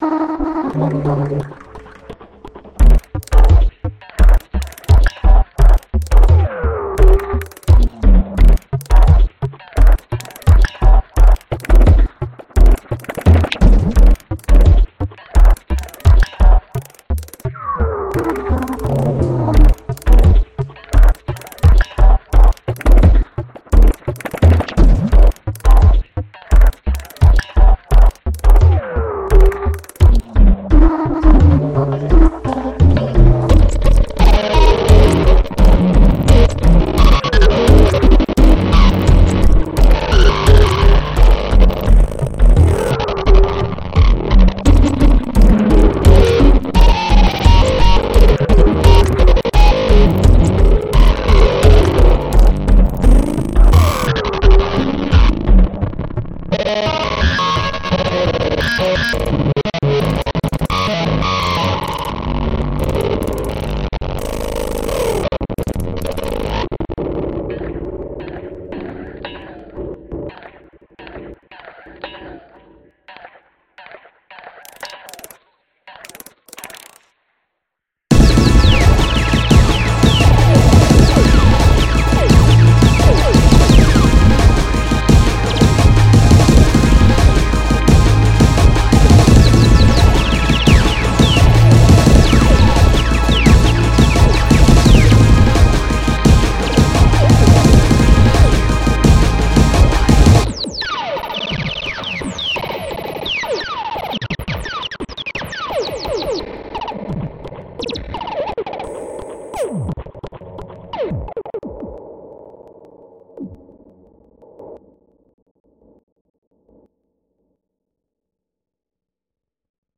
Allah Allah. Woo!